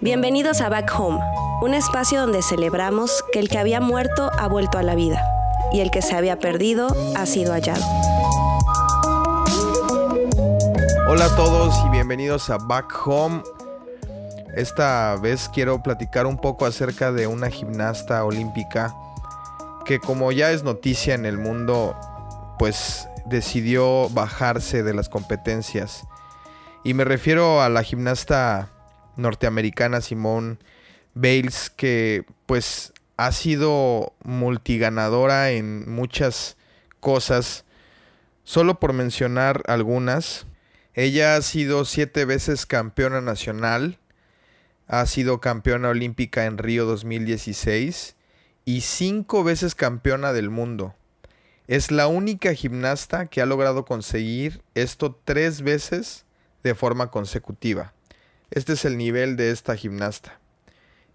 Bienvenidos a Back Home, un espacio donde celebramos que el que había muerto ha vuelto a la vida y el que se había perdido ha sido hallado. Hola a todos y bienvenidos a Back Home. Esta vez quiero platicar un poco acerca de una gimnasta olímpica que como ya es noticia en el mundo, pues decidió bajarse de las competencias. Y me refiero a la gimnasta norteamericana Simone Bales, que pues ha sido multiganadora en muchas cosas. Solo por mencionar algunas, ella ha sido siete veces campeona nacional, ha sido campeona olímpica en Río 2016 y cinco veces campeona del mundo. Es la única gimnasta que ha logrado conseguir esto tres veces de forma consecutiva. Este es el nivel de esta gimnasta.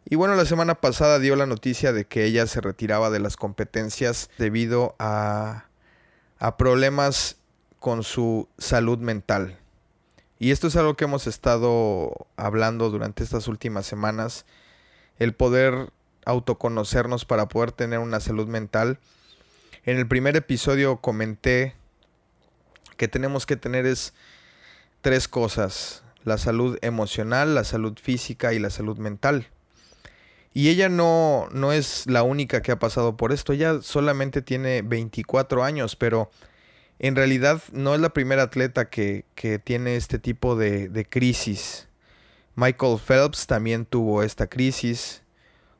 Y bueno, la semana pasada dio la noticia de que ella se retiraba de las competencias debido a, problemas con su salud mental. Y esto es algo que hemos estado hablando durante estas últimas semanas, el poder autoconocernos para poder tener una salud mental. En el primer episodio comenté que tenemos que tener es tres cosas, la salud emocional, la salud física y la salud mental. Y ella no, no es la única que ha pasado por esto, ella solamente tiene 24 años, pero en realidad no es la primera atleta que, tiene este tipo de, de crisis. Michael Phelps también tuvo esta crisis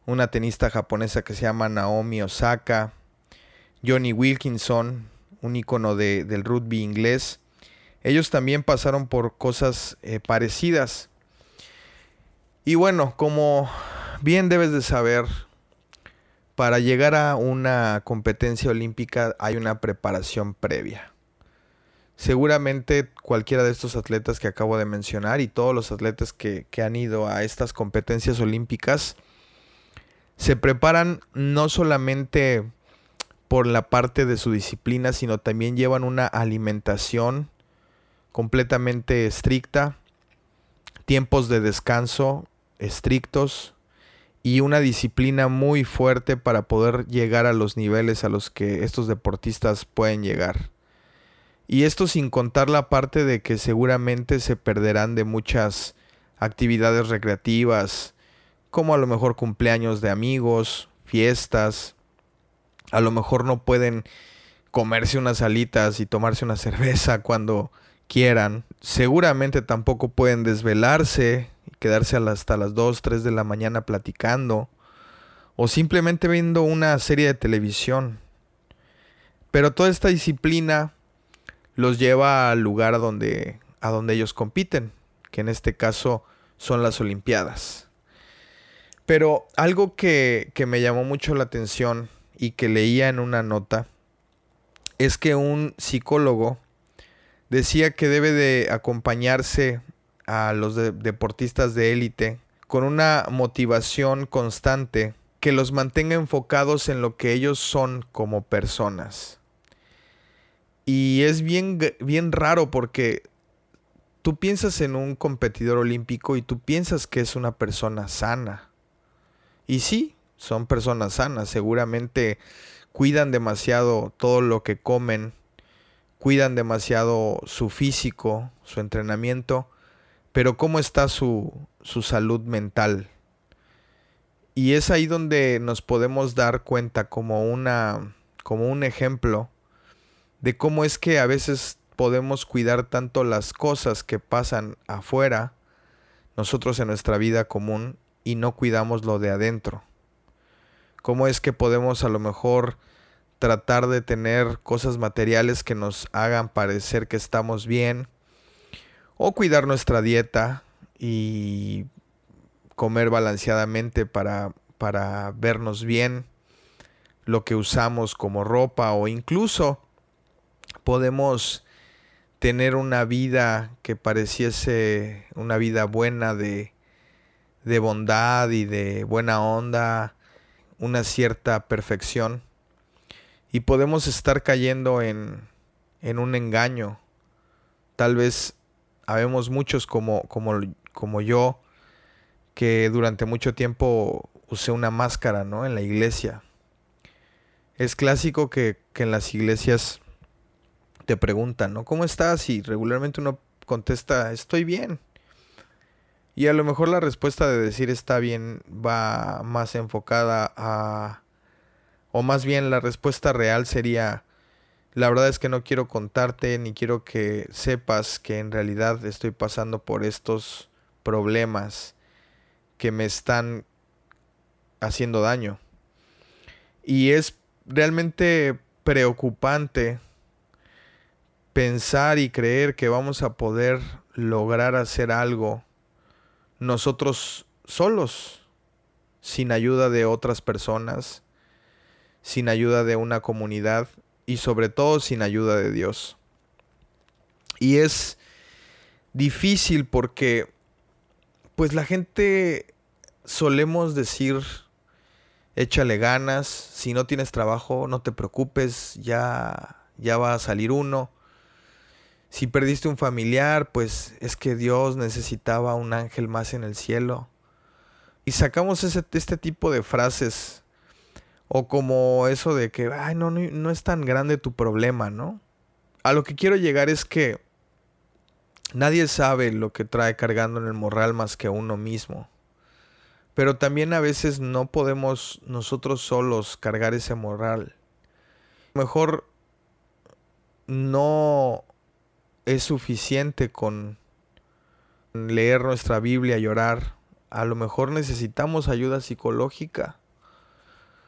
una tenista japonesa que se llama Naomi Osaka, Johnny Wilkinson, un icono del rugby inglés. Ellos también pasaron por cosas eh, parecidas. Y bueno, como bien debes de saber, para llegar a una competencia olímpica hay una preparación previa. Seguramente cualquiera de estos atletas que acabo de mencionar y todos los atletas que, que han ido a estas competencias olímpicas se preparan no solamente por la parte de su disciplina, sino también llevan una alimentación completamente estricta, tiempos de descanso estrictos y una disciplina muy fuerte para poder llegar a los niveles a los que estos deportistas pueden llegar. Y esto sin contar la parte de que seguramente se perderán de muchas actividades recreativas, como a lo mejor cumpleaños de amigos, fiestas, a lo mejor no pueden comerse unas alitas y tomarse una cerveza cuando quieran, seguramente tampoco pueden desvelarse y quedarse hasta las 2, 3 de la mañana platicando o simplemente viendo una serie de televisión. Pero toda esta disciplina los lleva al lugar donde, a donde ellos compiten, que en este caso son las Olimpiadas. Pero algo que, me llamó mucho la atención y que leía en una nota es que un psicólogo decía que debe de acompañarse a los deportistas de élite con una motivación constante que los mantenga enfocados en lo que ellos son como personas. Y es bien, bien raro porque tú piensas en un competidor olímpico y tú piensas que es una persona sana. Y sí, son personas sanas, seguramente cuidan demasiado todo lo que comen, cuidan demasiado su físico, su entrenamiento, pero ¿cómo está su, su salud mental? Y es ahí donde nos podemos dar cuenta como una como un ejemplo de cómo es que a veces podemos cuidar tanto las cosas que pasan afuera, nosotros en nuestra vida común, y no cuidamos lo de adentro? ¿Cómo es que podemos a lo mejor tratar de tener cosas materiales que nos hagan parecer que estamos bien? O cuidar nuestra dieta y comer balanceadamente para, para vernos bien, lo que usamos como ropa o incluso podemos tener una vida que pareciese una vida buena de de bondad y de buena onda, una cierta perfección. Y podemos estar cayendo en, en un engaño. Tal vez habemos muchos como, como, como yo que durante mucho tiempo usé una máscara, ¿no? En la iglesia. Es clásico que, que en las iglesias te preguntan, ¿no? ¿Cómo estás? Y regularmente uno contesta, estoy bien. Y a lo mejor la respuesta de decir está bien va más enfocada a... O más bien la respuesta real sería, la verdad es que no quiero contarte ni quiero que sepas que en realidad estoy pasando por estos problemas que me están haciendo daño. Y es realmente preocupante pensar y creer que vamos a poder lograr hacer algo nosotros solos, sin ayuda de otras personas, sin ayuda de una comunidad y sobre todo sin ayuda de Dios. Y es difícil porque pues la gente solemos decir échale ganas, si no tienes trabajo no te preocupes, ya ya va a salir uno. Si perdiste un familiar, pues es que Dios necesitaba un ángel más en el cielo. Y sacamos ese, este tipo de frases. O como eso de que, ay, no, no, no es tan grande tu problema, ¿no? A lo que quiero llegar es que nadie sabe lo que trae cargando en el morral más que uno mismo. Pero también a veces no podemos nosotros solos cargar ese morral. Mejor no es suficiente con leer nuestra Biblia y orar. A lo mejor necesitamos ayuda psicológica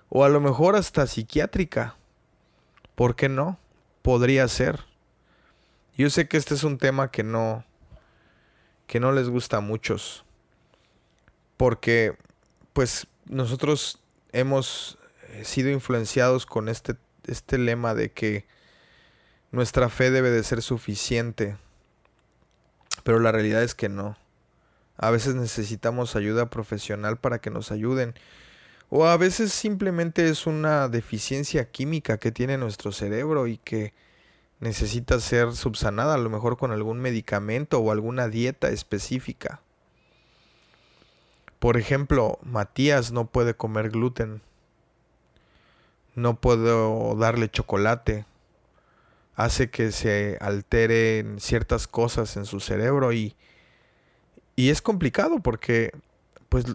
o a lo mejor hasta psiquiátrica. ¿Por qué no? Podría ser. Yo sé que este es un tema que no que no les gusta a muchos. Porque pues nosotros hemos sido influenciados con este este lema de que nuestra fe debe de ser suficiente. Pero la realidad es que no. A veces necesitamos ayuda profesional para que nos ayuden. O a veces simplemente es una deficiencia química que tiene nuestro cerebro y que necesita ser subsanada, a lo mejor con algún medicamento o alguna dieta específica. Por ejemplo, Matías no puede comer gluten. No puedo darle chocolate hace que se alteren ciertas cosas en su cerebro y, y es complicado porque pues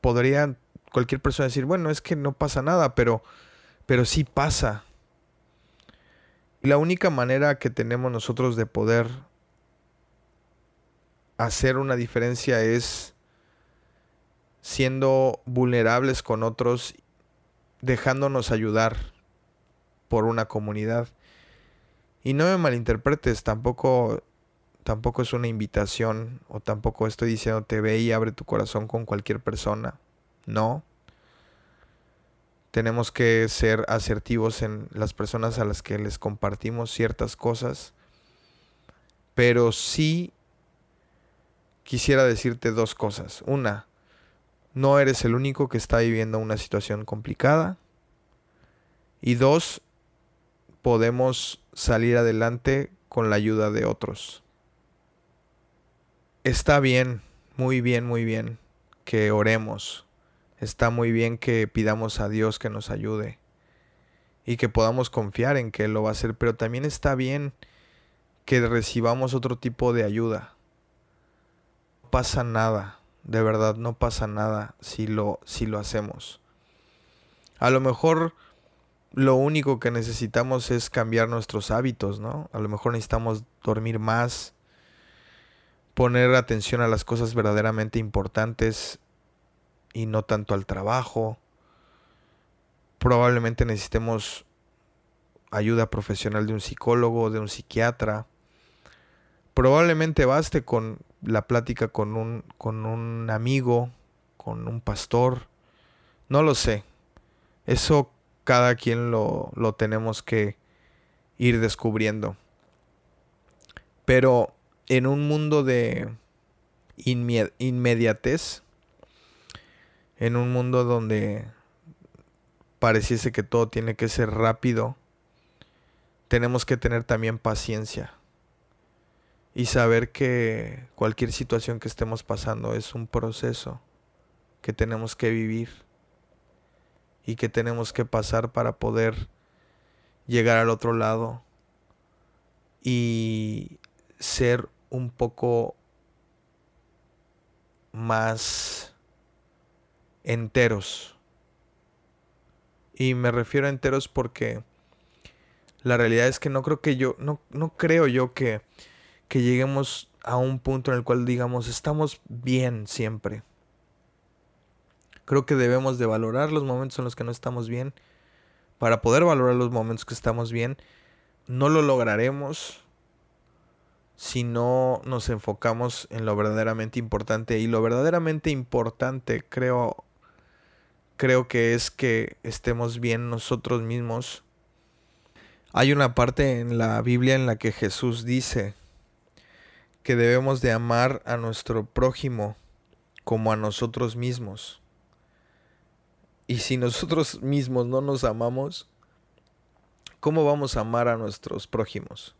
podría cualquier persona decir, bueno, es que no pasa nada, pero, pero sí pasa. Y la única manera que tenemos nosotros de poder hacer una diferencia es siendo vulnerables con otros, dejándonos ayudar por una comunidad. Y no me malinterpretes, tampoco, tampoco es una invitación o tampoco estoy diciendo te ve y abre tu corazón con cualquier persona. No. Tenemos que ser asertivos en las personas a las que les compartimos ciertas cosas. Pero sí quisiera decirte dos cosas. Una, no eres el único que está viviendo una situación complicada. Y dos, podemos salir adelante con la ayuda de otros. Está bien, muy bien, muy bien que oremos. Está muy bien que pidamos a Dios que nos ayude y que podamos confiar en que Él lo va a hacer, pero también está bien que recibamos otro tipo de ayuda. No pasa nada, de verdad no pasa nada si lo, si lo hacemos. A lo mejor lo único que necesitamos es cambiar nuestros hábitos, ¿no? A lo mejor necesitamos dormir más, poner atención a las cosas verdaderamente importantes y no tanto al trabajo. Probablemente necesitemos ayuda profesional de un psicólogo, de un psiquiatra. Probablemente baste con la plática con un, con un amigo, con un pastor. No lo sé. Eso cada quien lo, lo tenemos que ir descubriendo. Pero en un mundo de inmediatez, en un mundo donde pareciese que todo tiene que ser rápido tenemos que tener también paciencia y saber que cualquier situación que estemos pasando es un proceso que tenemos que vivir y que tenemos que pasar para poder llegar al otro lado y ser un poco más enteros. Y me refiero a enteros porque la realidad es que no creo que yo, no, no creo yo que, que lleguemos a un punto en el cual digamos estamos bien siempre. Creo que debemos de valorar los momentos en los que no estamos bien para poder valorar los momentos que estamos bien. No lo lograremos si no nos enfocamos en lo verdaderamente importante. Y lo verdaderamente importante creo, creo que es que estemos bien nosotros mismos. Hay una parte en la Biblia en la que Jesús dice que debemos de amar a nuestro prójimo como a nosotros mismos. Y si nosotros mismos no nos amamos, ¿cómo vamos a amar a nuestros prójimos?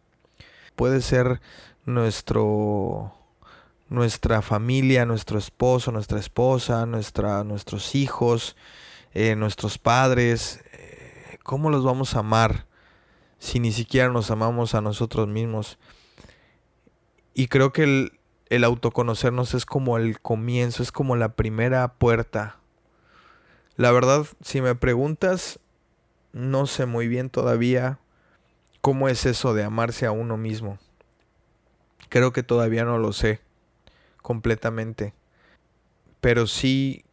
Puede ser nuestro nuestra familia, nuestro esposo, nuestra esposa, nuestra, nuestros hijos, eh, nuestros padres. Eh, ¿Cómo los vamos a amar si ni siquiera nos amamos a nosotros mismos? Y creo que el, el autoconocernos es como el comienzo, es como la primera puerta la verdad, si me preguntas, no sé muy bien todavía cómo es eso de amarse a uno mismo. Creo que todavía no lo sé completamente. Pero sí,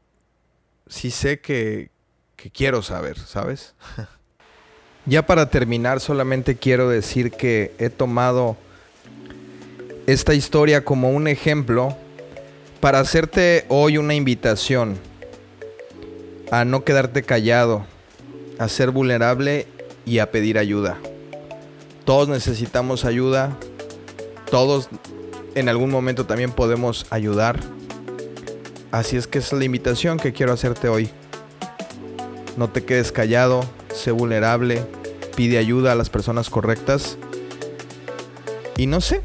sí sé que, que quiero saber, ¿sabes? ya para terminar, solamente quiero decir que he tomado esta historia como un ejemplo para hacerte hoy una invitación a no quedarte callado, a ser vulnerable y a pedir ayuda. Todos necesitamos ayuda, todos en algún momento también podemos ayudar. Así es que esa es la invitación que quiero hacerte hoy. No te quedes callado, sé vulnerable, pide ayuda a las personas correctas y no sé,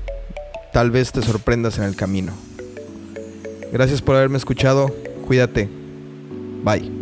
tal vez te sorprendas en el camino. Gracias por haberme escuchado, cuídate, bye.